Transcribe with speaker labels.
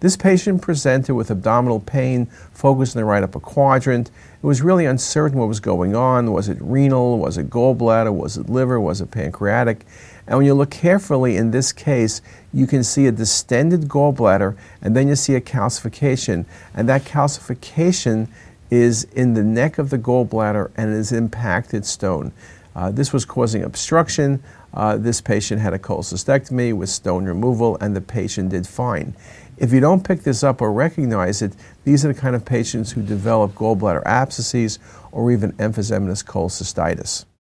Speaker 1: This patient presented with abdominal pain focused in the right upper quadrant. It was really uncertain what was going on. Was it renal? Was it gallbladder? Was it liver? Was it pancreatic? And when you look carefully in this case, you can see a distended gallbladder and then you see a calcification. And that calcification is in the neck of the gallbladder and is impacted stone. Uh, this was causing obstruction. Uh, this patient had a cholecystectomy with stone removal, and the patient did fine. If you don't pick this up or recognize it, these are the kind of patients who develop gallbladder abscesses or even emphysematous cholecystitis.